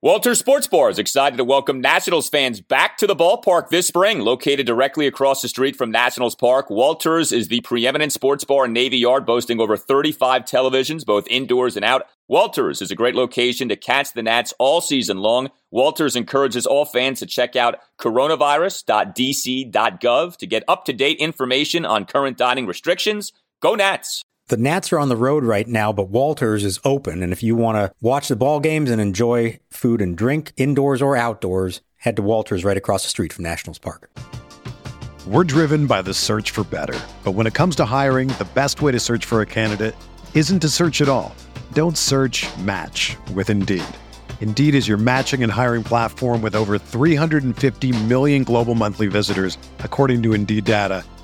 Walter Sports Bar is excited to welcome Nationals fans back to the ballpark this spring. Located directly across the street from Nationals Park, Walters is the preeminent sports bar in Navy Yard, boasting over 35 televisions, both indoors and out. Walters is a great location to catch the Nats all season long. Walters encourages all fans to check out coronavirus.dc.gov to get up to date information on current dining restrictions. Go Nats! The Nats are on the road right now, but Walters is open. And if you want to watch the ball games and enjoy food and drink indoors or outdoors, head to Walters right across the street from Nationals Park. We're driven by the search for better. But when it comes to hiring, the best way to search for a candidate isn't to search at all. Don't search match with Indeed. Indeed is your matching and hiring platform with over 350 million global monthly visitors, according to Indeed data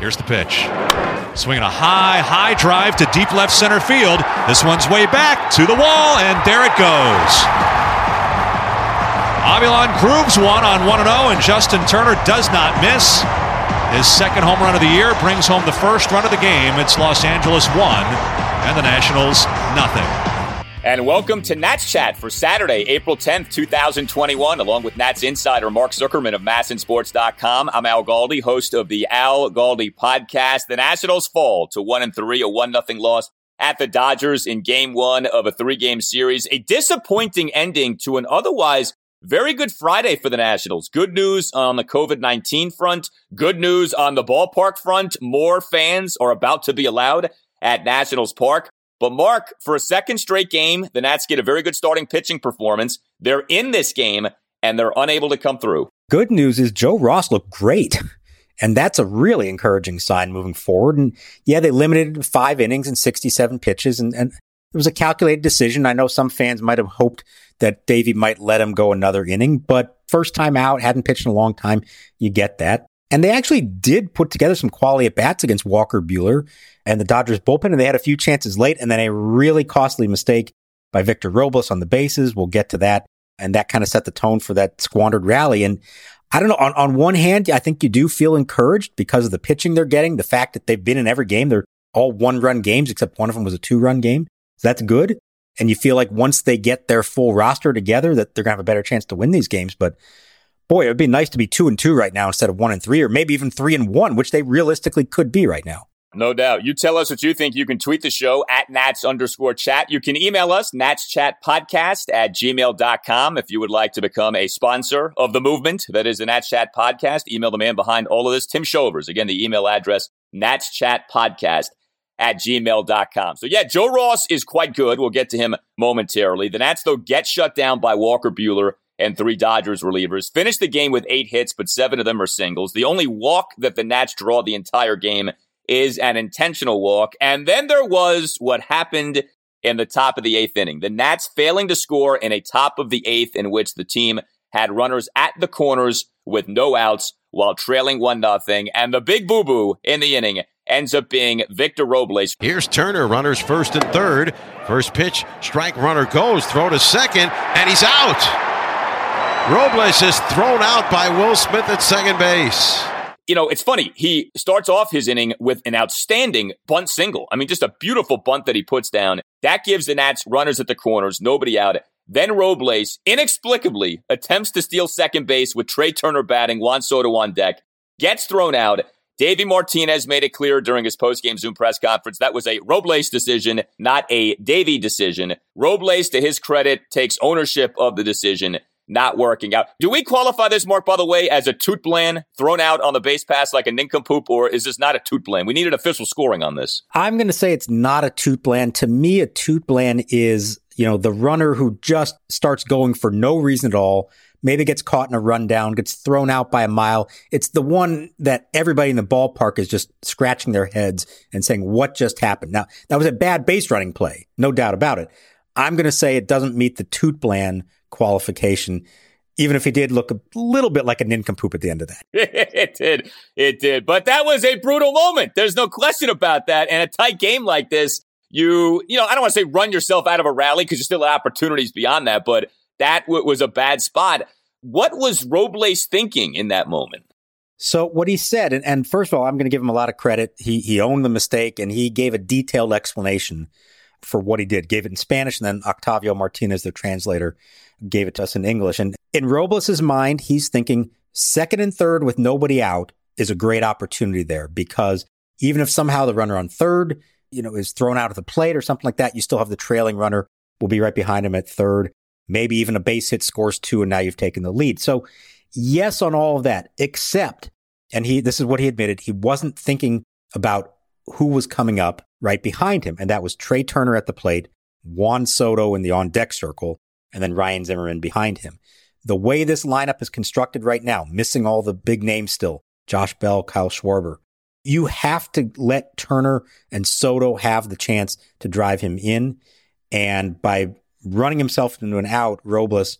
Here's the pitch. Swinging a high, high drive to deep left center field. This one's way back to the wall, and there it goes. Avilan grooves one on 1 0, and Justin Turner does not miss. His second home run of the year brings home the first run of the game. It's Los Angeles 1 and the Nationals nothing. And welcome to Nats Chat for Saturday, April 10th, 2021, along with Nats insider Mark Zuckerman of MASNsports.com. I'm Al Galdi, host of the Al Galdi podcast. The Nationals fall to 1 and 3, a 1 0 loss at the Dodgers in game one of a three game series. A disappointing ending to an otherwise very good Friday for the Nationals. Good news on the COVID 19 front. Good news on the ballpark front. More fans are about to be allowed at Nationals Park. But Mark, for a second straight game, the Nats get a very good starting pitching performance. They're in this game and they're unable to come through. Good news is Joe Ross looked great. And that's a really encouraging sign moving forward. And yeah, they limited five innings and 67 pitches. And, and it was a calculated decision. I know some fans might have hoped that Davey might let him go another inning, but first time out, hadn't pitched in a long time. You get that. And they actually did put together some quality at bats against Walker Buehler and the Dodgers bullpen, and they had a few chances late, and then a really costly mistake by Victor Robles on the bases. We'll get to that. And that kind of set the tone for that squandered rally. And I don't know. On, on one hand, I think you do feel encouraged because of the pitching they're getting, the fact that they've been in every game. They're all one run games, except one of them was a two run game. So that's good. And you feel like once they get their full roster together, that they're going to have a better chance to win these games. But boy, it would be nice to be two and two right now instead of one and three, or maybe even three and one, which they realistically could be right now. No doubt. You tell us what you think. You can tweet the show at Nats underscore chat. You can email us, natschatpodcast at gmail.com. If you would like to become a sponsor of the movement that is the Nats Chat Podcast, email the man behind all of this, Tim Shovers. Again, the email address, natschatpodcast at gmail.com. So yeah, Joe Ross is quite good. We'll get to him momentarily. The Nats, though, get shut down by Walker Buehler and three Dodgers relievers. Finish the game with eight hits, but seven of them are singles. The only walk that the Nats draw the entire game is an intentional walk. And then there was what happened in the top of the eighth inning. The Nats failing to score in a top of the eighth in which the team had runners at the corners with no outs while trailing one nothing. And the big boo boo in the inning ends up being Victor Robles. Here's Turner, runners first and third. First pitch, strike runner goes, throw to second, and he's out. Robles is thrown out by Will Smith at second base. You know, it's funny. He starts off his inning with an outstanding bunt single. I mean, just a beautiful bunt that he puts down. That gives the Nats runners at the corners, nobody out. Then Robles inexplicably attempts to steal second base with Trea Turner batting, Juan Soto on deck, gets thrown out. Davey Martinez made it clear during his post-game Zoom press conference that was a Robles decision, not a Davey decision. Robles, to his credit, takes ownership of the decision. Not working out. Do we qualify this, Mark, by the way, as a TOOTBLAN thrown out on the base pass like a nincompoop, or is this not a TOOTBLAN? We needed official scoring on this. I'm going to say it's not a TOOTBLAN. To me, a TOOTBLAN is, you know, the runner who just starts going for no reason at all, maybe gets caught in a rundown, gets thrown out by a mile. It's the one that everybody in the ballpark is just scratching their heads and saying, what just happened? Now, that was a bad base running play, no doubt about it. I'm going to say it doesn't meet the TOOTBLAN qualification, even if he did look a little bit like a nincompoop at the end of that. it did. It did. But that was a brutal moment. There's no question about that. And a tight game like this, you, you know, I don't want to say run yourself out of a rally because you still have opportunities beyond that, but that w- was a bad spot. What was Robles thinking in that moment? So what he said, and, and first of all, I'm going to give him a lot of credit. He he owned the mistake and he gave a detailed explanation for what he did. Gave it in Spanish, and then Octavio Martinez, the translator, gave it to us in English. And in Robles's mind, he's thinking second and third with nobody out is a great opportunity there because even if somehow the runner on third, you know, is thrown out of the plate or something like that, you still have the trailing runner will be right behind him at third. Maybe even a base hit scores two, and now you've taken the lead. So yes on all of that, except, and he, this is what he admitted, he wasn't thinking about who was coming up right behind him. And that was Trea Turner at the plate, Juan Soto in the on deck circle, and then Ryan Zimmerman behind him. The way this lineup is constructed right now, missing all the big names still, Josh Bell, Kyle Schwarber, you have to let Turner and Soto have the chance to drive him in. And by running himself into an out, Robles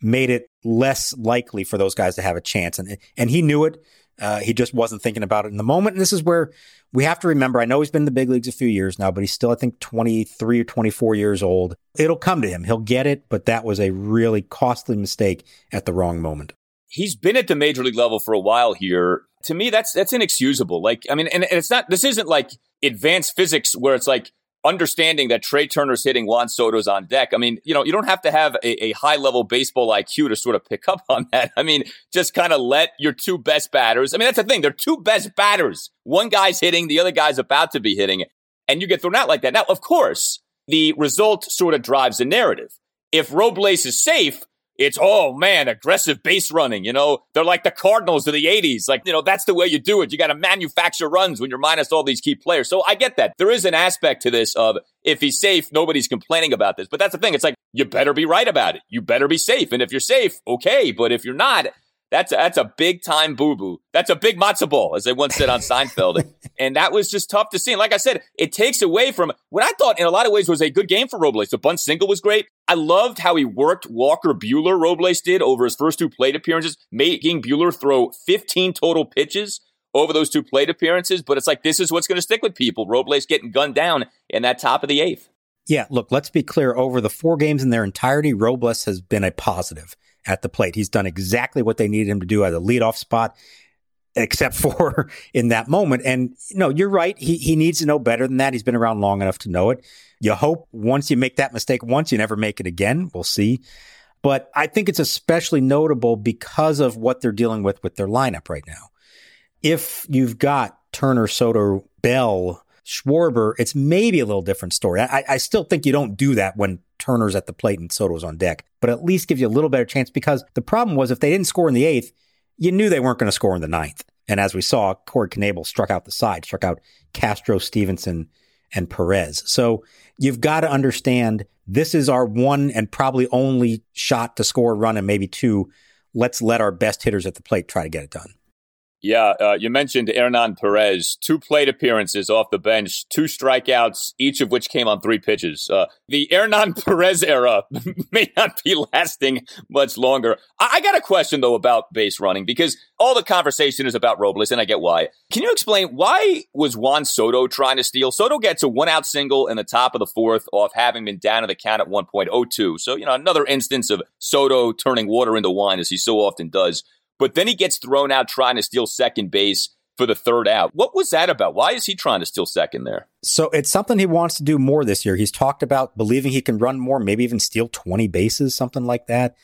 made it less likely for those guys to have a chance. And, and he knew it. Uh, he just wasn't thinking about it in the moment. And this is where we have to remember, I know he's been in the big leagues a few years now, but he's still, I think, 23 or 24 years old. It'll come to him. He'll get it, but that was a really costly mistake at the wrong moment. He's been at the major league level for a while here. To me, that's that's inexcusable. Like, I mean, and, and it's not. This isn't like advanced physics where it's like understanding that Trea Turner's hitting Juan Soto's on deck. I mean, you know, you don't have to have a, a high level baseball IQ to sort of pick up on that. I mean, just kind of let your two best batters. I mean, that's the thing. They're two best batters. One guy's hitting, the other guy's about to be hitting, and you get thrown out like that. Now, of course, the result sort of drives the narrative. If Robles is safe, it's oh man, aggressive base running. You know, they're like the Cardinals of the '80s. Like you know, that's the way you do it. You got to manufacture runs when you're minus all these key players. So I get that. There is an aspect to this of if he's safe, nobody's complaining about this. But that's the thing. It's like you better be right about it. You better be safe. And if you're safe, okay. But if you're not, that's a, that's a big time boo boo. That's a big matzo ball, as they once said on Seinfeld. and that was just tough to see. And like I said, it takes away from what I thought in a lot of ways was a good game for Robles. The bunt single was great. I loved how he worked Walker Buehler, Robles did over his first two plate appearances, making Bueller throw 15 total pitches over those two plate appearances. But it's like, this is what's going to stick with people. Robles getting gunned down in that top of the eighth. Yeah, look, let's be clear. Over the four games in their entirety, Robles has been a positive at the plate. He's done exactly what they needed him to do at a leadoff spot, except for in that moment. And no, you're right. He he needs to know better than that. He's been around long enough to know it. You hope once you make that mistake once, you never make it again. We'll see. But I think it's especially notable because of what they're dealing with with their lineup right now. If you've got Turner, Soto, Bell, Schwarber, it's maybe a little different story. I, I still think you don't do that when Turner's at the plate and Soto's on deck, but at least gives you a little better chance because the problem was if they didn't score in the eighth, you knew they weren't going to score in the ninth. And as we saw, Corey Knebel struck out the side, struck out Castro, Stevenson, and Perez. So you've got to understand this is our one and probably only shot to score a run and maybe two. Let's let our best hitters at the plate try to get it done. Yeah, uh, you mentioned Hernan Perez, two plate appearances off the bench, two strikeouts, each of which came on three pitches. Uh, the Hernan Perez era may not be lasting much longer. I-, I got a question though about base running because all the conversation is about Robles, and I get why. Can you explain why was Juan Soto trying to steal? Soto gets a one out single in the top of the fourth off having been down to the count at 1.02. So, you know, another instance of Soto turning water into wine as he so often does. But then he gets thrown out trying to steal second base for the third out. What was that about? Why is he trying to steal second there? So it's something he wants to do more this year. He's talked about believing he can run more, maybe even steal 20 bases, something like that.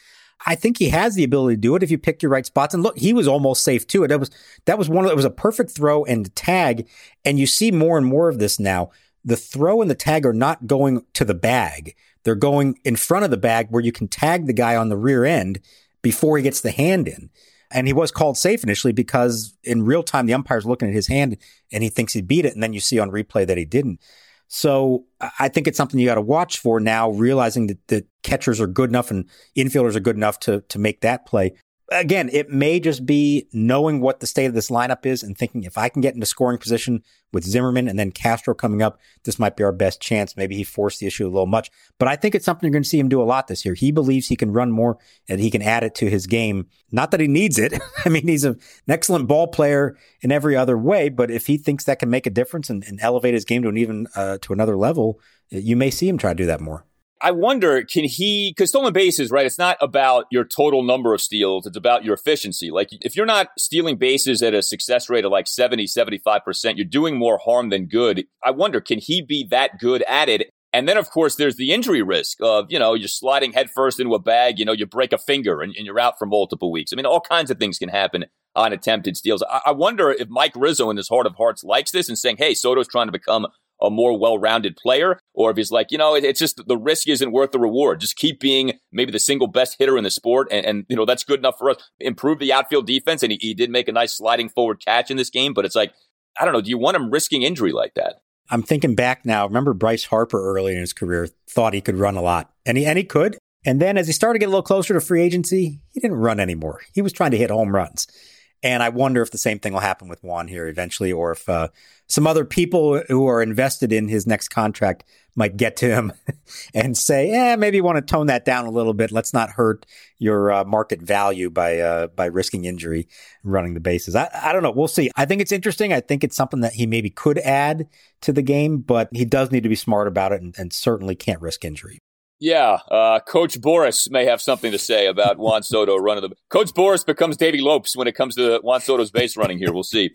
I think he has the ability to do it if you pick your right spots. And look, he was almost safe too. That was that was one of it was a perfect throw and tag. And you see more and more of this now. The throw and the tag are not going to the bag. They're going in front of the bag where you can tag the guy on the rear end before he gets the hand in. And he was called safe initially because in real time, the umpire's looking at his hand and he thinks he beat it. And then you see on replay that he didn't. So I think it's something you got to watch for now, realizing that the catchers are good enough and infielders are good enough to, to make that play again, it may just be knowing what the state of this lineup is and thinking if I can get into scoring position with Zimmerman and then Castro coming up, this might be our best chance. Maybe he forced the issue a little much, but I think it's something you're going to see him do a lot this year. He believes he can run more and he can add it to his game. Not that he needs it. I mean, he's an excellent ball player in every other way, but if he thinks that can make a difference and, and elevate his game to an even uh, to another level, you may see him try to do that more. I wonder, can he, because stolen bases, right? It's not about your total number of steals. It's about your efficiency. Like if you're not stealing bases at a success rate of like 70, 75%, you're doing more harm than good. I wonder, can he be that good at it? And then, of course, there's the injury risk of, you know, you're sliding headfirst into a bag, you know, you break a finger and, and you're out for multiple weeks. I mean, all kinds of things can happen on attempted steals. I, I wonder if Mike Rizzo in his heart of hearts likes this and saying, hey, Soto's trying to become a more well-rounded player, or if he's like, you know, it, it's just the risk isn't worth the reward. Just keep being maybe the single best hitter in the sport, and, and you know that's good enough for us. Improve the outfield defense, and he, he did make a nice sliding forward catch in this game. But it's like, I don't know, do you want him risking injury like that? I'm thinking back now. Remember Bryce Harper early in his career thought he could run a lot, and he and he could. And then as he started to get a little closer to free agency, he didn't run anymore. He was trying to hit home runs. And I wonder if the same thing will happen with Juan here eventually, or if uh, some other people who are invested in his next contract might get to him and say, "Yeah, maybe you want to tone that down a little bit. Let's not hurt your uh, market value by uh, by risking injury running the bases." I, I don't know. We'll see. I think it's interesting. I think it's something that he maybe could add to the game, but he does need to be smart about it and, and certainly can't risk injury. Yeah, uh, Coach Boras may have something to say about Juan Soto running the. Coach Boras becomes Davey Lopes when it comes to Juan Soto's base running here. We'll see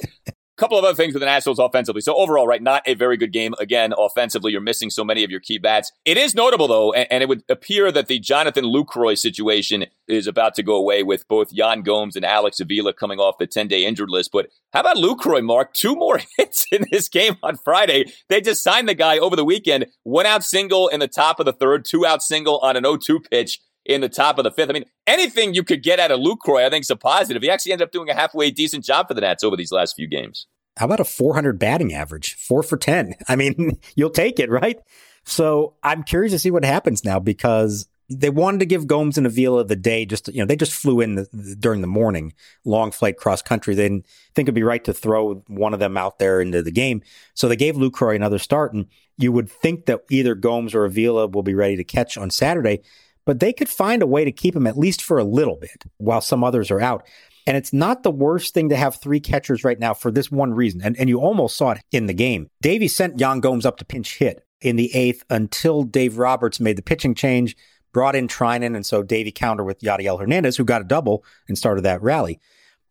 couple of other things with the Nationals offensively. So overall, right, not a very good game. Again, offensively, you're missing so many of your key bats. It is notable though, and, and it would appear that the Jonathan Lucroy situation is about to go away with both Yan Gomes and Alex Avila coming off the 10 day injured list. But how about Lucroy, Mark? Two more hits in this game on Friday. They just signed the guy over the weekend. One out single in the top of the third, two out single on an 0-2 pitch in the top of the fifth. I mean, anything you could get out of Lucroy, I think, is a positive. He actually ended up doing a halfway decent job for the Nats over these last few games. How about a 400 batting average? Four for 10. I mean, you'll take it, right? So I'm curious to see what happens now because they wanted to give Gomes and Avila the day just, you know, they just flew in the, the, during the morning, long flight cross country. They didn't think it'd be right to throw one of them out there into the game. So they gave Lucroy another start. And you would think that either Gomes or Avila will be ready to catch on Saturday but they could find a way to keep him at least for a little bit while some others are out. And it's not the worst thing to have three catchers right now for this one reason. And, and you almost saw it in the game. Davey sent Yan Gomes up to pinch hit in the eighth until Dave Roberts made the pitching change, brought in Treinen, and so Davey counter with Yadiel Hernandez, who got a double and started that rally.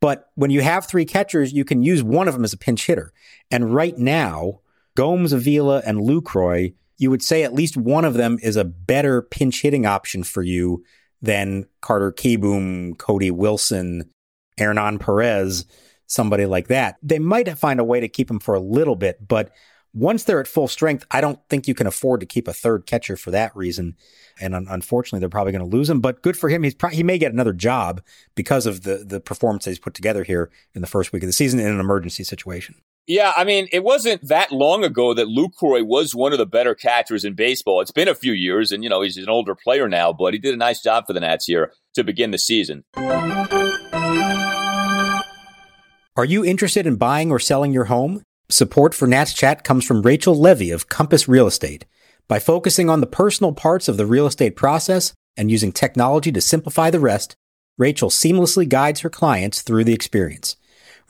But when you have three catchers, you can use one of them as a pinch hitter. And right now, Gomes, Avila, and Lucroy you would say at least one of them is a better pinch hitting option for you than Carter Kieboom, Cody Wilson, Hernan Perez, somebody like that. They might find a way to keep him for a little bit, but once they're at full strength, I don't think you can afford to keep a third catcher for that reason. And un- unfortunately, they're probably going to lose him. But good for him. He's pro- he may get another job because of the the performance that he's put together here in the first week of the season in an emergency situation. Yeah, I mean, it wasn't that long ago that Lucroy was one of the better catchers in baseball. It's been a few years, and you know he's an older player now, but he did a nice job for the Nats here to begin the season. Are you interested in buying or selling your home? Support for Nats Chat comes from Rachel Levy of Compass Real Estate. By focusing on the personal parts of the real estate process and using technology to simplify the rest, Rachel seamlessly guides her clients through the experience.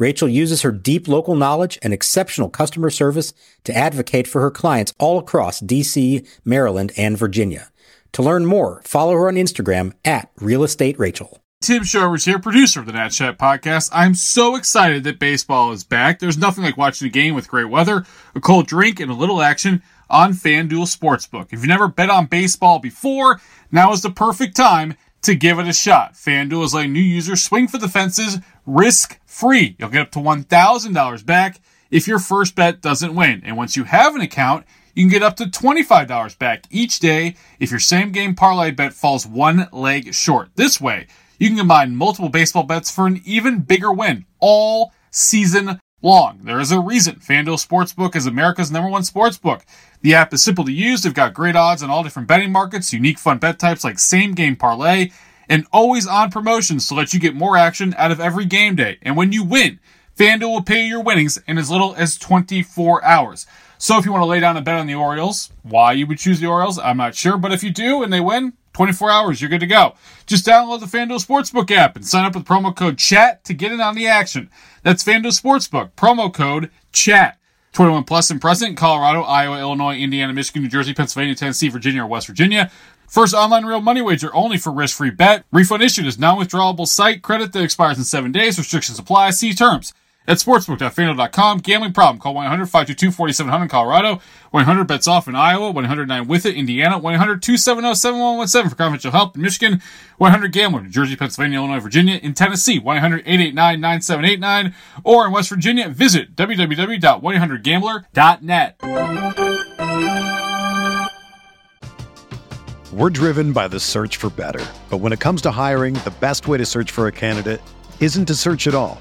Rachel uses her deep local knowledge and exceptional customer service to advocate for her clients all across DC, Maryland, and Virginia. To learn more, follow her on Instagram at Real Estate Rachel. Tim Showers here, producer of the Nat Chat podcast. I'm so excited that baseball is back. There's nothing like watching a game with great weather, a cold drink, and a little action on FanDuel Sportsbook. If you've never bet on baseball before, now is the perfect time to give it a shot. FanDuel is letting new users swing for the fences risk free. You'll get up to $1,000 back if your first bet doesn't win. And once you have an account, you can get up to $25 back each day if your same game parlay bet falls one leg short. This way, you can combine multiple baseball bets for an even bigger win all season long. There is a reason FanDuel Sportsbook is America's number one sportsbook. The app is simple to use. They've got great odds on all different betting markets, unique fun bet types like same game parlay, and always on promotions to let you get more action out of every game day. And when you win, FanDuel will pay your winnings in as little as 24 hours. So if you want to lay down a bet on the Orioles, why you would choose the Orioles, I'm not sure. But if you do and they win, 24 hours, you're good to go. Just download the FanDuel Sportsbook app and sign up with promo code CHAT to get in on the action. That's FanDuel Sportsbook, promo code CHAT. 21 plus and present, in Colorado, Iowa, Illinois, Indiana, Michigan, New Jersey, Pennsylvania, Tennessee, Virginia, or West Virginia. First online real money wager only for risk-free bet. Refund issued is non-withdrawable site credit that expires in seven days. Restrictions apply. See terms at sportsbook.fanduel.com. Gambling problem. Call 1-800-522-4700 Colorado. 100 bets off in Iowa. 109 with it Indiana. 1-800-270-7117 for confidential help in Michigan. 100 Gambler. New Jersey, Pennsylvania, Illinois, Virginia. In Tennessee. 1-800-889-9789. Or in West Virginia, visit www.100gambler.net. We're driven by the search for better. But when it comes to hiring, the best way to search for a candidate isn't to search at all.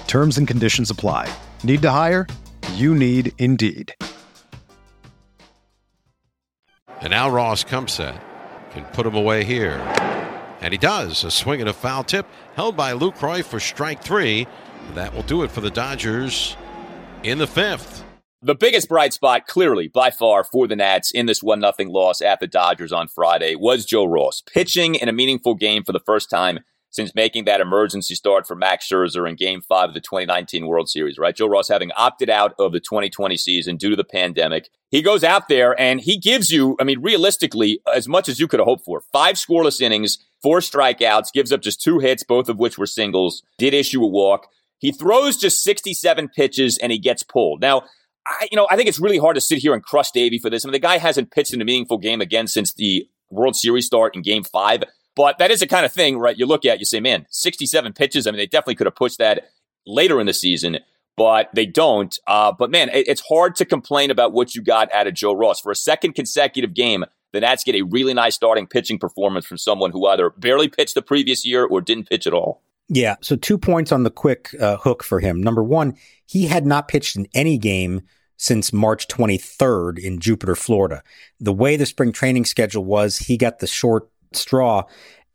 Terms and conditions apply. Need to hire? You need Indeed. And now Ross Cumsett can put him away here. And he does. A swing and a foul tip held by Lucroy for strike three. That will do it for the Dodgers in the fifth. The biggest bright spot, clearly, by far, for the Nats in this 1 0 loss at the Dodgers on Friday was Joe Ross, pitching in a meaningful game for the first time since making that emergency start for Max Scherzer in Game 5 of the 2019 World Series, right? Joe Ross having opted out of the 2020 season due to the pandemic. He goes out there and he gives you, I mean, realistically, as much as you could have hoped for. Five scoreless innings, four strikeouts, gives up just two hits, both of which were singles, did issue a walk. He throws just 67 pitches and he gets pulled. Now, I, you know, I think it's really hard to sit here and crush Davey for this. I mean, the guy hasn't pitched in a meaningful game again since the World Series start in Game Five. But that is the kind of thing, right? You look at, you say, man, 67 pitches. I mean, they definitely could have pushed that later in the season, but they don't. Uh, but man, it, it's hard to complain about what you got out of Joe Ross for a second consecutive game. The Nats get a really nice starting pitching performance from someone who either barely pitched the previous year or didn't pitch at all. Yeah. So two points on the quick uh, hook for him. Number one, he had not pitched in any game since March 23rd in Jupiter, Florida. The way the spring training schedule was, he got the short straw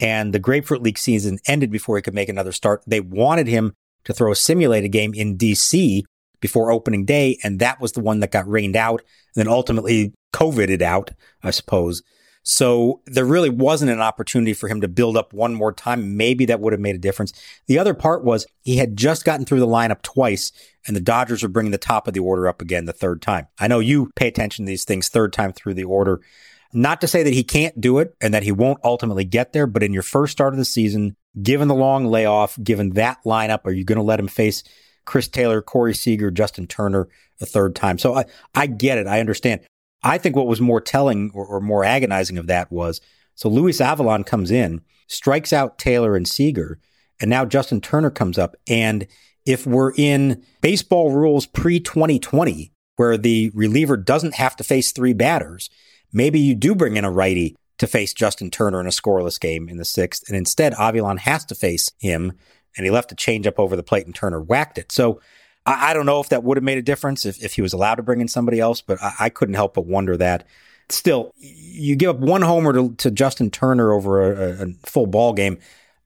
and the Grapefruit League season ended before he could make another start. They wanted him to throw a simulated game in DC before opening day, and that was the one that got rained out and then ultimately COVIDed out, I suppose. So there really wasn't an opportunity for him to build up one more time. Maybe that would have made a difference. The other part was he had just gotten through the lineup twice and the Dodgers were bringing the top of the order up again the third time. I know you pay attention to these things third time through the order. Not to say that he can't do it and that he won't ultimately get there, but in your first start of the season, given the long layoff, given that lineup, are you going to let him face Chris Taylor, Corey Seager, Justin Turner a third time? So I, I get it. I understand. I think what was more telling or, or more agonizing of that was so Luis Avilan comes in, strikes out Taylor and Seager, and now Justin Turner comes up. And if we're in baseball rules pre 2020, where the reliever doesn't have to face three batters, maybe you do bring in a righty to face Justin Turner in a scoreless game in the sixth. And instead, Avilan has to face him. And he left a changeup over the plate and Turner whacked it. So I, I don't know if that would have made a difference if, if he was allowed to bring in somebody else, but I, I couldn't help but wonder that. Still, you give up one homer to, to Justin Turner over a, a full ball game.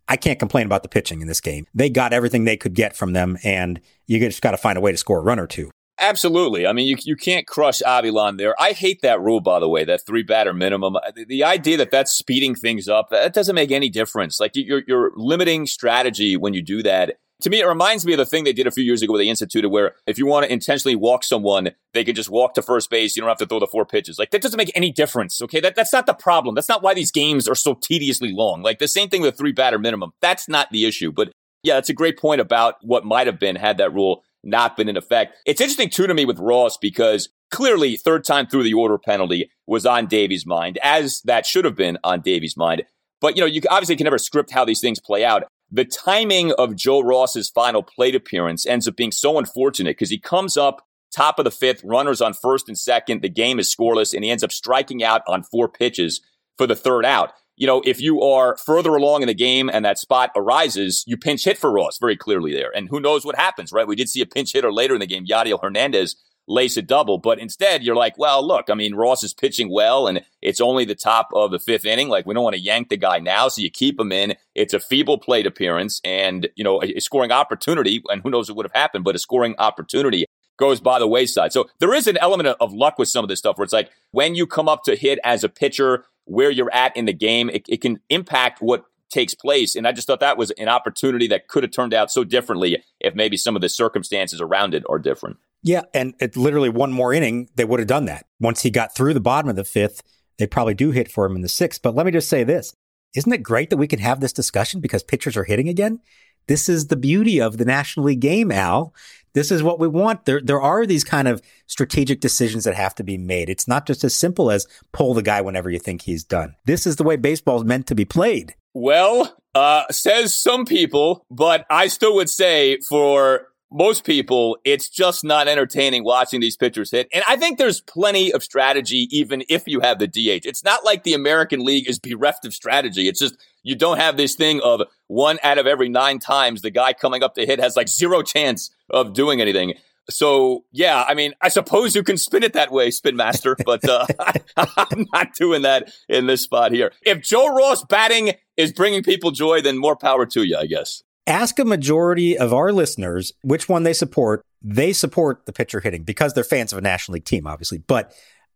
I can't complain about the pitching in this game. They got everything they could get from them, and you just got to find a way to score a run or two. Absolutely. I mean, you, you can't crush Avilan there. I hate that rule, by the way, that three batter minimum. Uh, the, the idea that that's speeding things up, that doesn't make any difference. Like you're, you're limiting strategy when you do that. To me, it reminds me of the thing they did a few years ago where they instituted where if you want to intentionally walk someone, they can just walk to first base. You don't have to throw the four pitches. Like that doesn't make any difference. Okay. That, that's not the problem. That's not why these games are so tediously long. Like the same thing with three batter minimum. That's not the issue. But yeah, it's a great point about what might have been had that rule not been in effect. It's interesting too to me with Ross because clearly third time through the order penalty was on Davey's mind, as that should have been on Davey's mind. But you know, you obviously can never script how these things play out. The timing of Joe Ross's final plate appearance ends up being so unfortunate because he comes up top of the fifth, runners on first and second. The game is scoreless, and he ends up striking out on four pitches for the third out you know, if you are further along in the game and that spot arises, you pinch hit for Ross very clearly there. And who knows what happens, right? We did see a pinch hitter later in the game, Yadiel Hernandez lace a double. But instead, you're like, well, look, I mean, Ross is pitching well and it's only the top of the fifth inning. Like, we don't want to yank the guy now. So you keep him in. It's a feeble plate appearance and, you know, a, scoring opportunity. And who knows what would have happened, but a scoring opportunity goes by the wayside. So there is an element of luck with some of this stuff where it's like when you come up to hit as a pitcher, where you're at in the game. It, it can impact what takes place. And I just thought that was an opportunity that could have turned out so differently if maybe some of the circumstances around it are different. Yeah. And it literally one more inning, they would have done that. Once he got through the bottom of the fifth, they probably do hit for him in the sixth. But let me just say this. Isn't it great that we can have this discussion because pitchers are hitting again? This is the beauty of the National League game, Al. This is what we want. There, there are these kind of strategic decisions that have to be made. It's not just as simple as pull the guy whenever you think he's done. This is the way baseball is meant to be played. Well, uh, says some people, but I still would say for most people, it's just not entertaining watching these pitchers hit. And I think there's plenty of strategy, even if you have the DH. It's not like the American League is bereft of strategy. It's just you don't have this thing of one out of every nine times the guy coming up to hit has like zero chance of doing anything. So yeah, I mean, I suppose you can spin it that way, Spin Master, but uh, I'm not doing that in this spot here. If Joe Ross batting is bringing people joy, then more power to you, I guess ask a majority of our listeners which one they support. They support the pitcher hitting because they're fans of a National League team, obviously. But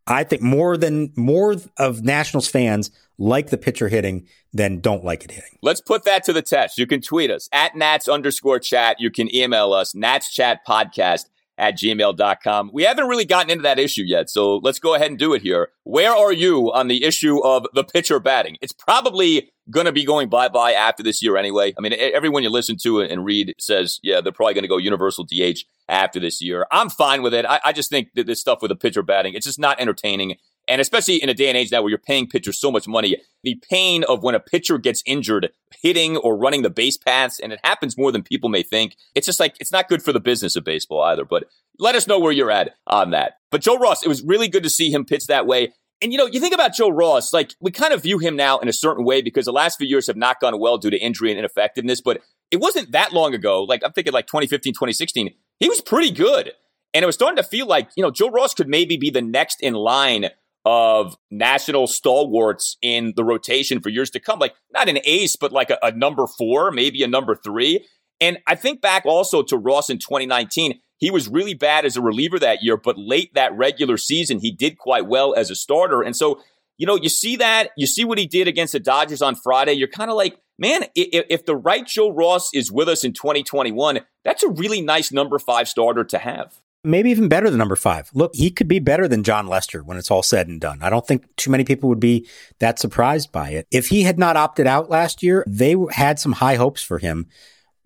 I think more than more of Nationals fans like the pitcher hitting than don't like it hitting. Let's put that to the test. You can tweet us at Nats underscore chat. You can email us, Nats chat podcast at gmail.com. We haven't really gotten into that issue yet, so let's go ahead and do it here. Where are you on the issue of the pitcher batting? It's probably going to be going bye bye after this year anyway. I mean, everyone you listen to and read says, yeah, they're probably going to go universal DH after this year. I'm fine with it. I, I just think that this stuff with the pitcher batting, it's just not entertaining. And especially in a day and age now where you're paying pitchers so much money, the pain of when a pitcher gets injured hitting or running the base paths, and it happens more than people may think. It's just like, it's not good for the business of baseball either. But let us know where you're at on that. But Joe Ross, it was really good to see him pitch that way. And you know, you think about Joe Ross, like we kind of view him now in a certain way because the last few years have not gone well due to injury and ineffectiveness. But it wasn't that long ago. Like I'm thinking like 2015, 2016, he was pretty good. And it was starting to feel like, you know, Joe Ross could maybe be the next in line of national stalwarts in the rotation for years to come. Like not an ace, but like a, a number four, maybe a number three. And I think back also to Ross in 2019. He was really bad as a reliever that year, but late that regular season, he did quite well as a starter. And so, you know, you see that, you see what he did against the Dodgers on Friday. You're kind of like, man, if, if the right Joe Ross is with us in 2021, that's a really nice number five starter to have maybe even better than number five. Look, he could be better than Jon Lester when it's all said and done. I don't think too many people would be that surprised by it. If he had not opted out last year, they had some high hopes for him.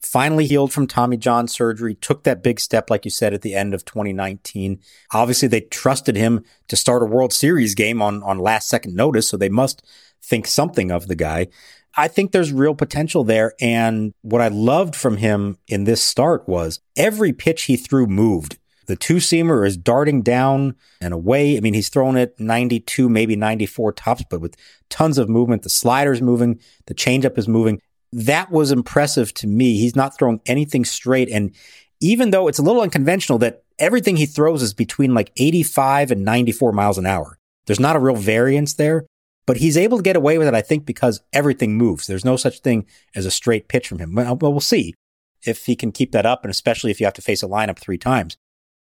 Finally healed from Tommy John surgery, took that big step, like you said, at the end of 2019. Obviously, they trusted him to start a World Series game on, on last second notice, so they must think something of the guy. I think there's real potential there. And what I loved from him in this start was every pitch he threw moved. The two seamer is darting down and away. I mean, he's thrown it 92, maybe 94 tops, but with tons of movement. The slider's moving, the changeup is moving. That was impressive to me. He's not throwing anything straight. And even though it's a little unconventional that everything he throws is between like 85 and 94 miles an hour, there's not a real variance there. but he's able to get away with it, I think, because everything moves. There's no such thing as a straight pitch from him. Well, we'll see if he can keep that up, and especially if you have to face a lineup three times.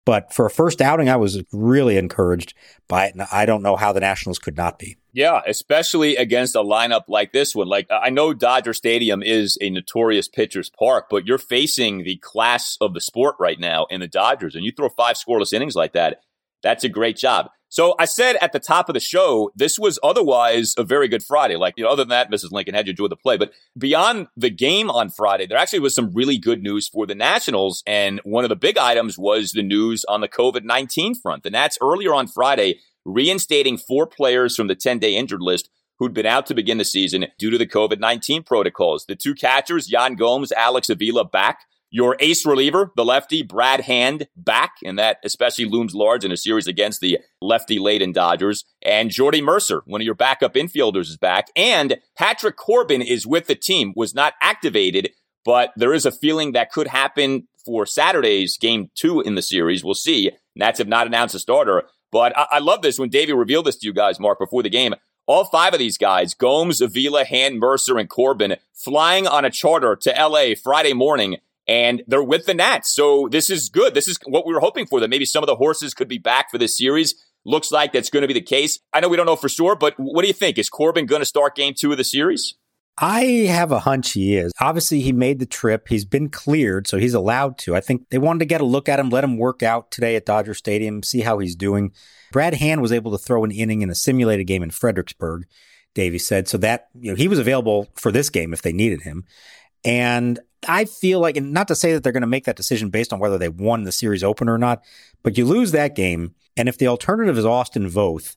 But for a first outing, I was really encouraged by it, and I don't know how the Nationals could not be. Yeah, especially against a lineup like this one. Like I know Dodger Stadium is a notorious pitcher's park, but you're facing the class of the sport right now in the Dodgers, and you throw five scoreless innings like that. That's a great job. So I said at the top of the show, this was otherwise a very good Friday. Like, you know, other than that, Mrs. Lincoln had you enjoy the play. But beyond the game on Friday, there actually was some really good news for the Nationals. And one of the big items was the news on the COVID 19 front. The Nats earlier on Friday reinstating four players from the 10 day injured list who'd been out to begin the season due to the COVID 19 protocols. The two catchers, Yan Gomes, Alex Avila back. Your ace reliever, the lefty, Brad Hand, back, and that especially looms large in a series against the lefty laden Dodgers. And Jordy Mercer, one of your backup infielders, is back. And Patrick Corbin is with the team, was not activated, but there is a feeling that could happen for Saturday's game two in the series. We'll see. Nats have not announced a starter. But I, I love this when Davey revealed this to you guys, Mark, before the game. All five of these guys, Gomes, Avila, Hand, Mercer, and Corbin, flying on a charter to LA Friday morning and they're with the Nats. So this is good. This is what we were hoping for, that maybe some of the horses could be back for this series. Looks like that's going to be the case. I know we don't know for sure, but what do you think? Is Corbin going to start game two of the series? I have a hunch he is. Obviously, he made the trip. He's been cleared, so he's allowed to. I think they wanted to get a look at him, let him work out today at Dodger Stadium, see how he's doing. Brad Hand was able to throw an inning in a simulated game in Fredericksburg, Davey said. So that, you know, he was available for this game if they needed him. And I feel like, and not to say that they're going to make that decision based on whether they won the series opener or not, but you lose that game. And if the alternative is Austin Voth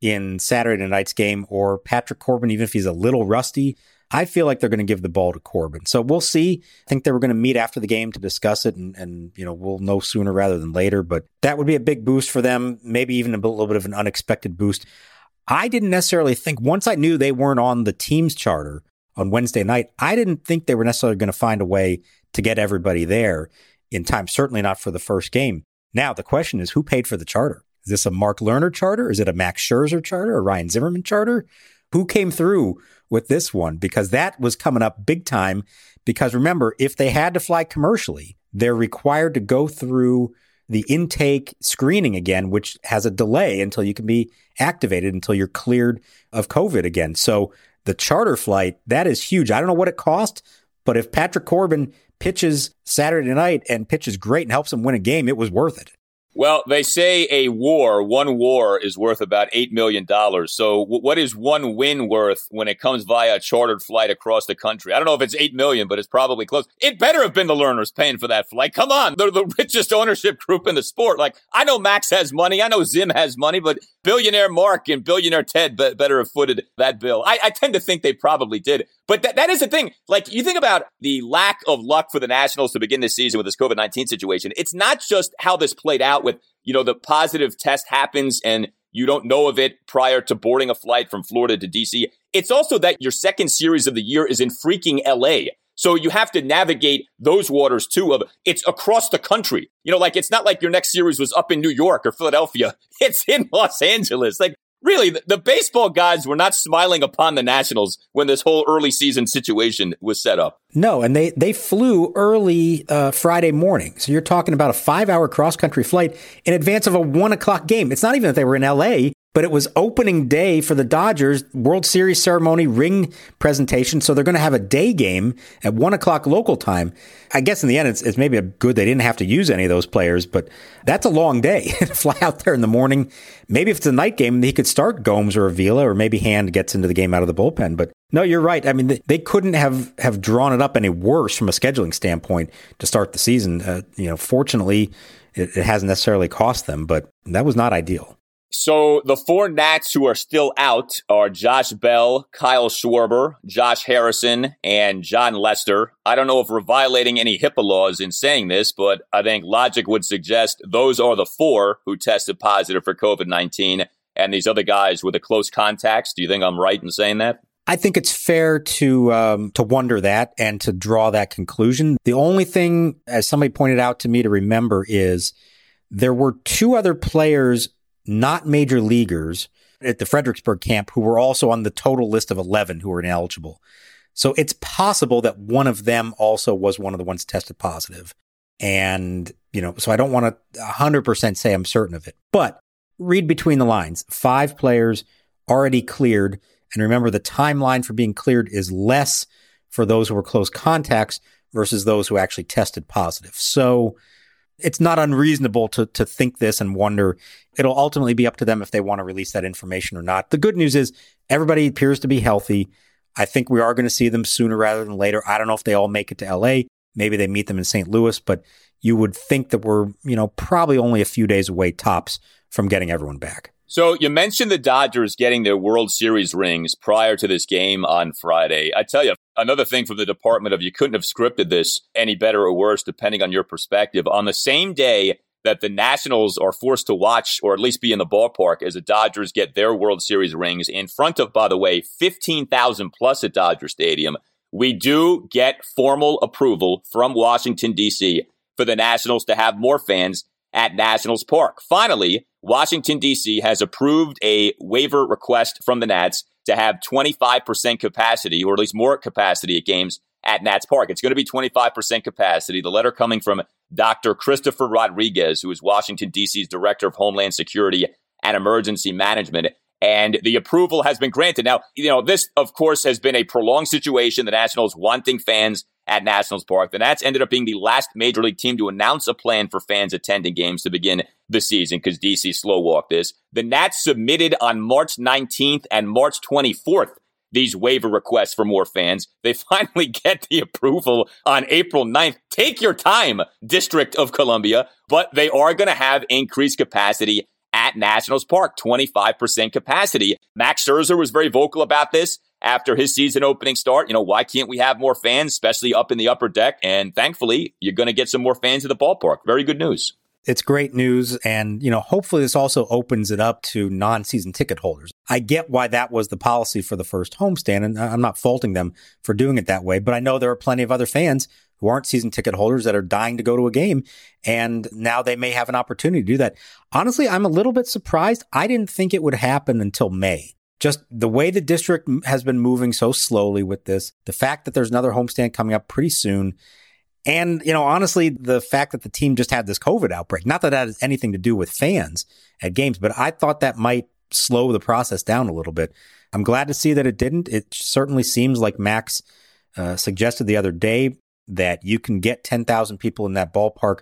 in Saturday night's game or Patrick Corbin, even if he's a little rusty, I feel like they're going to give the ball to Corbin. So we'll see. I think they were going to meet after the game to discuss it, and, and you know we'll know sooner rather than later. But that would be a big boost for them. Maybe even a little bit of an unexpected boost. I didn't necessarily think once I knew they weren't on the team's charter on Wednesday night, I didn't think they were necessarily going to find a way to get everybody there in time. Certainly not for the first game. Now the question is, who paid for the charter? Is this a Mark Lerner charter? Is it a Max Scherzer charter? A Ryan Zimmerman charter? Who came through with this one? Because that was coming up big time. Because remember, if they had to fly commercially, they're required to go through the intake screening again, which has a delay until you can be activated until you're cleared of COVID again. So the charter flight, that is huge. I don't know what it cost, but if Patrick Corbin pitches Saturday night and pitches great and helps him win a game, it was worth it. Well, they say a war, one war is worth about $8 million. So what is one win worth when it comes via a chartered flight across the country? I don't know if it's 8 million, but it's probably close. It better have been the Lerners paying for that flight. Come on. They're the richest ownership group in the sport. Like, I know Max has money. I know Zim has money, but billionaire Mark and billionaire Ted be- better have footed that bill. I, I tend to think they probably did. But that, that is the thing. Like, you think about the lack of luck for the Nationals to begin this season with this COVID 19 situation. It's not just how this played out with, you know, the positive test happens and you don't know of it prior to boarding a flight from Florida to DC. It's also that your second series of the year is in freaking LA. So you have to navigate those waters too of it's across the country. You know, like it's not like your next series was up in New York or Philadelphia. It's in Los Angeles. Like really, the, baseball gods were not smiling upon the Nationals when this whole early season situation was set up. No, and they they flew early uh, Friday morning. So you're talking about a five hour cross country flight in advance of a one o'clock game. It's not even that they were in L.A but it was opening day for the Dodgers World Series ceremony ring presentation. So they're going to have a day game at one o'clock local time. I guess in the end, it's, it's maybe good they didn't have to use any of those players, but that's a long day to fly out there in the morning. Maybe if it's a night game, he could start Gomes or Avila, or maybe Hand gets into the game out of the bullpen. But no, you're right. I mean, they, couldn't have, have drawn it up any worse from a scheduling standpoint to start the season. Uh, you know, fortunately, it, it hasn't necessarily cost them, but that was not ideal. So the four Nats who are still out are Josh Bell, Kyle Schwarber, Josh Harrison, and Jon Lester. I don't know if we're violating any HIPAA laws in saying this, but I think logic would suggest those are the four who tested positive for COVID 19 and these other guys were the close contacts. Do you think I'm right in saying that? I think it's fair to um, to wonder that and to draw that conclusion. The only thing, as somebody pointed out to me, to remember is there were two other players not major leaguers at the Fredericksburg camp who were also on the total list of 11 who were ineligible. So it's possible that one of them also was one of the ones tested positive. And, you know, so I don't want to 100% say I'm certain of it, but read between the lines. Five players already cleared. And remember, the timeline for being cleared is less for those who were close contacts versus those who actually tested positive. So it's not unreasonable to, to think this and wonder. It'll ultimately be up to them if they want to release that information or not. The good news is everybody appears to be healthy. I think we are going to see them sooner rather than later. I don't know if they all make it to LA. Maybe they meet them in St. Louis, but you would think that we're, you know, probably only a few days away tops from getting everyone back. So you mentioned the Dodgers getting their World Series rings prior to this game on Friday. I tell you, another thing from the department of you couldn't have scripted this any better or worse, depending on your perspective. On the same day that the Nationals are forced to watch or at least be in the ballpark as the Dodgers get their World Series rings in front of, by the way, 15,000 plus at Dodger Stadium we do get formal approval from Washington, D.C. for the Nationals to have more fans at Nationals Park. Finally, Washington, D.C. has approved a waiver request from the Nats to have 25% capacity, or at least more capacity at games at Nats Park. It's going to be 25% capacity. The letter coming from Dr. Christopher Rodriguez, who is Washington, D.C.'s Director of Homeland Security and Emergency Management and the approval has been granted. Now, you know, this, of course, has been a prolonged situation. The Nationals wanting fans at Nationals Park. The Nats ended up being the last major league team to announce a plan for fans attending games to begin the season because DC slow walked this. The Nats submitted on March 19th and March 24th these waiver requests for more fans. They finally get the approval on April 9th. Take your time, District of Columbia, but they are going to have increased capacity at Nationals Park, 25% capacity. Max Scherzer was very vocal about this after his season opening start. You know, why can't we have more fans, especially up in the upper deck? And thankfully, you're going to get some more fans at the ballpark. Very good news. It's great news. And, you know, hopefully this also opens it up to non season ticket holders. I get why that was the policy for the first homestand, and I'm not faulting them for doing it that way. But I know there are plenty of other fans who aren't season ticket holders that are dying to go to a game. And now they may have an opportunity to do that. Honestly, I'm a little bit surprised. I didn't think it would happen until May. Just the way the district has been moving so slowly with this, the fact that there's another homestand coming up pretty soon. And, you know, honestly, the fact that the team just had this COVID outbreak, not that that has anything to do with fans at games, but I thought that might slow the process down a little bit. I'm glad to see that it didn't. It certainly seems like Max uh, suggested the other day that you can get 10,000 people in that ballpark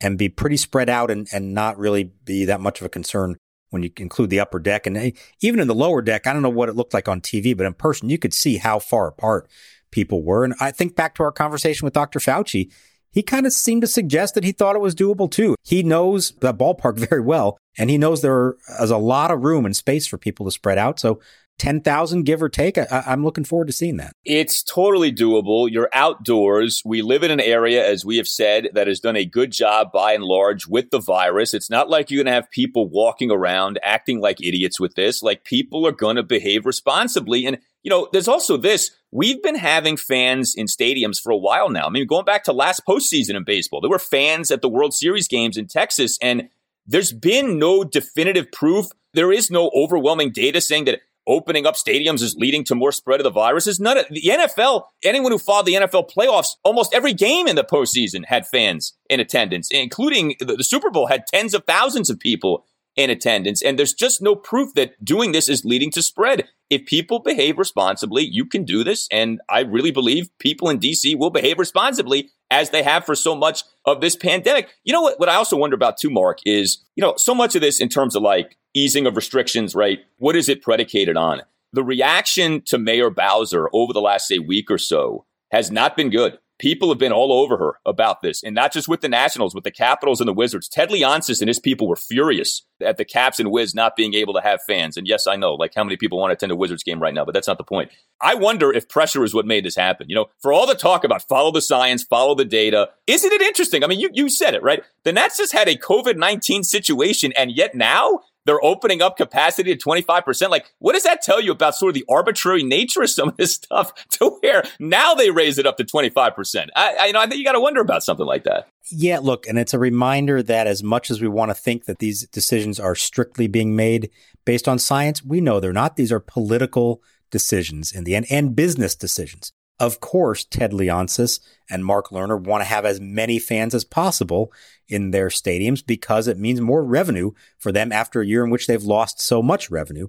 and be pretty spread out and, and not really be that much of a concern when you include the upper deck. And eh, even in the lower deck, I don't know what it looked like on TV, but in person, you could see how far apart people were. And I think back to our conversation with Dr. Fauci, he kind of seemed to suggest that he thought it was doable too. He knows that ballpark very well, and he knows there is a lot of room and space for people to spread out. So 10,000, give or take. I, am looking forward to seeing that. It's totally doable. You're outdoors. We live in an area, as we have said, that has done a good job by and large with the virus. It's not like you're going to have people walking around acting like idiots with this. Like people are going to behave responsibly. And, you know, there's also this. We've been having fans in stadiums for a while now. I mean, going back to last postseason in baseball, there were fans at the World Series games in Texas, and there's been no definitive proof. There is no overwhelming data saying that opening up stadiums is leading to more spread of the virus is none of the NFL. Anyone who followed the NFL playoffs, almost every game in the postseason had fans in attendance, including the, the Super Bowl had tens of thousands of people in attendance. And there's just no proof that doing this is leading to spread. If people behave responsibly, you can do this. And I really believe people in DC will behave responsibly as they have for so much of this pandemic. You know what, what I also wonder about too, Mark, is, you know, so much of this in terms of like easing of restrictions, right? What is it predicated on? The reaction to Mayor Bowser over the last, say, week or so has not been good people have been all over her about this, and not just with the Nationals, with the Capitals and the Wizards. Ted Leonsis and his people were furious at the Caps and Wiz not being able to have fans. And yes, I know, like how many people want to attend a Wizards game right now, but that's not the point. I wonder if pressure is what made this happen. You know, for all the talk about follow the science, follow the data, isn't it interesting? I mean, you, you said it, right? The Nats just had a COVID 19 situation, and yet now they're opening up capacity to 25%. Like, what does that tell you about sort of the arbitrary nature of some of this stuff to where now they raise it up to 25%? I, I you know, I think you got to wonder about something like that. Yeah, look, and it's a reminder that as much as we want to think that these decisions are strictly being made based on science, we know they're not. These are political decisions in the end and business decisions. Of course, Ted Leonsis and Mark Lerner want to have as many fans as possible in their stadiums because it means more revenue for them after a year in which they've lost so much revenue.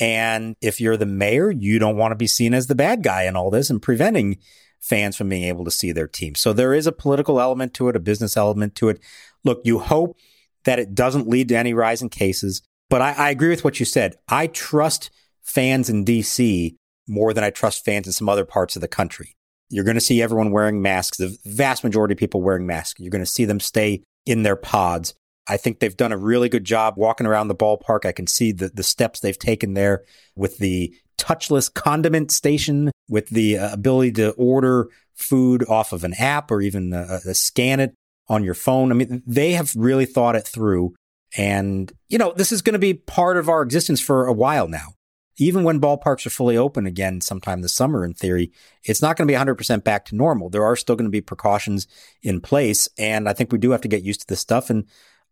And if you're the mayor, you don't want to be seen as the bad guy in all this and preventing fans from being able to see their team. So there is a political element to it, a business element to it. Look, you hope that it doesn't lead to any rise in cases, but I, I agree with what you said. I trust fans in DC more than I trust fans in some other parts of the country. You're going to see everyone wearing masks, the vast majority of people wearing masks. You're going to see them stay in their pods. I think they've done a really good job walking around the ballpark. I can see the, the steps they've taken there with the touchless condiment station, with the uh, ability to order food off of an app or even uh, uh, scan it on your phone. I mean, they have really thought it through. And, you know, this is going to be part of our existence for a while now even when ballparks are fully open again sometime this summer in theory, it's not going to be 100% back to normal. There are still going to be precautions in place. And I think we do have to get used to this stuff. And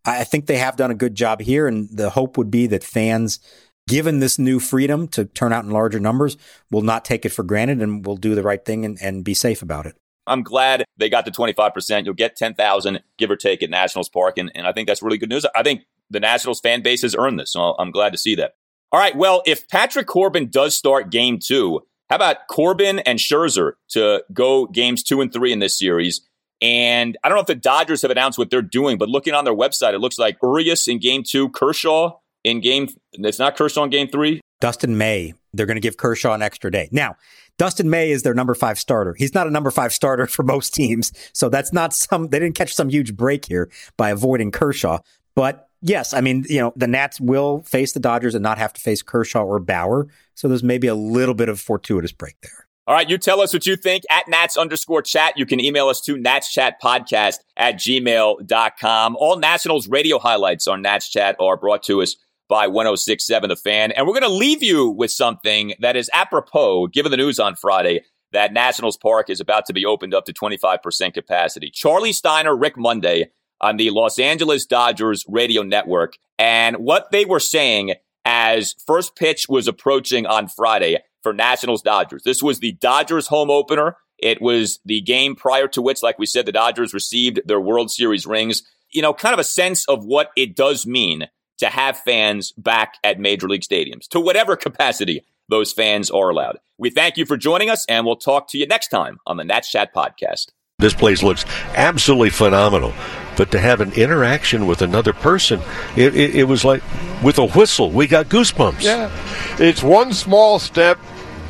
I think they have done a good job here. And the hope would be that fans, given this new freedom to turn out in larger numbers, will not take it for granted and will do the right thing and, and be safe about it. I'm glad they got to 25%. You'll get 10,000, give or take, at Nationals Park. And, and I think that's really good news. I think the Nationals fan base has earned this. So I'm glad to see that. All right. Well, if Patrick Corbin does start game two, how about Corbin and Scherzer to go games two and three in this series? And I don't know if the Dodgers have announced what they're doing, but looking on their website, it looks like Urias in game two, Kershaw in game. It's not Kershaw in game three. Dustin May. They're going to give Kershaw an extra day. Now, Dustin May is their number five starter. He's not a number five starter for most teams. So that's not some, they didn't catch some huge break here by avoiding Kershaw. But yes, I mean, you know, the Nats will face the Dodgers and not have to face Kershaw or Bauer. So there's maybe a little bit of fortuitous break there. All right, you tell us what you think at Nats underscore chat. You can email us to Nats Chat Podcast at gmail.com. All Nationals radio highlights on Nats Chat are brought to us by 1067 The Fan. And we're going to leave you with something that is apropos, given the news on Friday that Nationals Park is about to be opened up to 25% capacity. Charlie Steiner, Rick Monday on the Los Angeles Dodgers radio network. And what they were saying as first pitch was approaching on Friday for Nationals Dodgers. This was the Dodgers home opener. It was the game prior to which, like we said, the Dodgers received their World Series rings. You know, kind of a sense of what it does mean to have fans back at major league stadiums to whatever capacity those fans are allowed. We thank you for joining us, and we'll talk to you next time on the Nats Chat Podcast. This place looks absolutely phenomenal. But to have an interaction with another person, it, it, it was like with a whistle. We got goosebumps. Yeah. It's one small step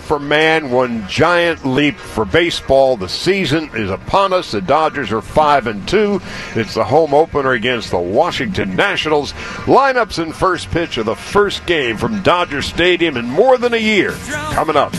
for man, one giant leap for baseball. The season is upon us. The Dodgers are 5 and 2. It's the home opener against the Washington Nationals. Lineups and first pitch of the first game from Dodger Stadium in more than a year. Coming up.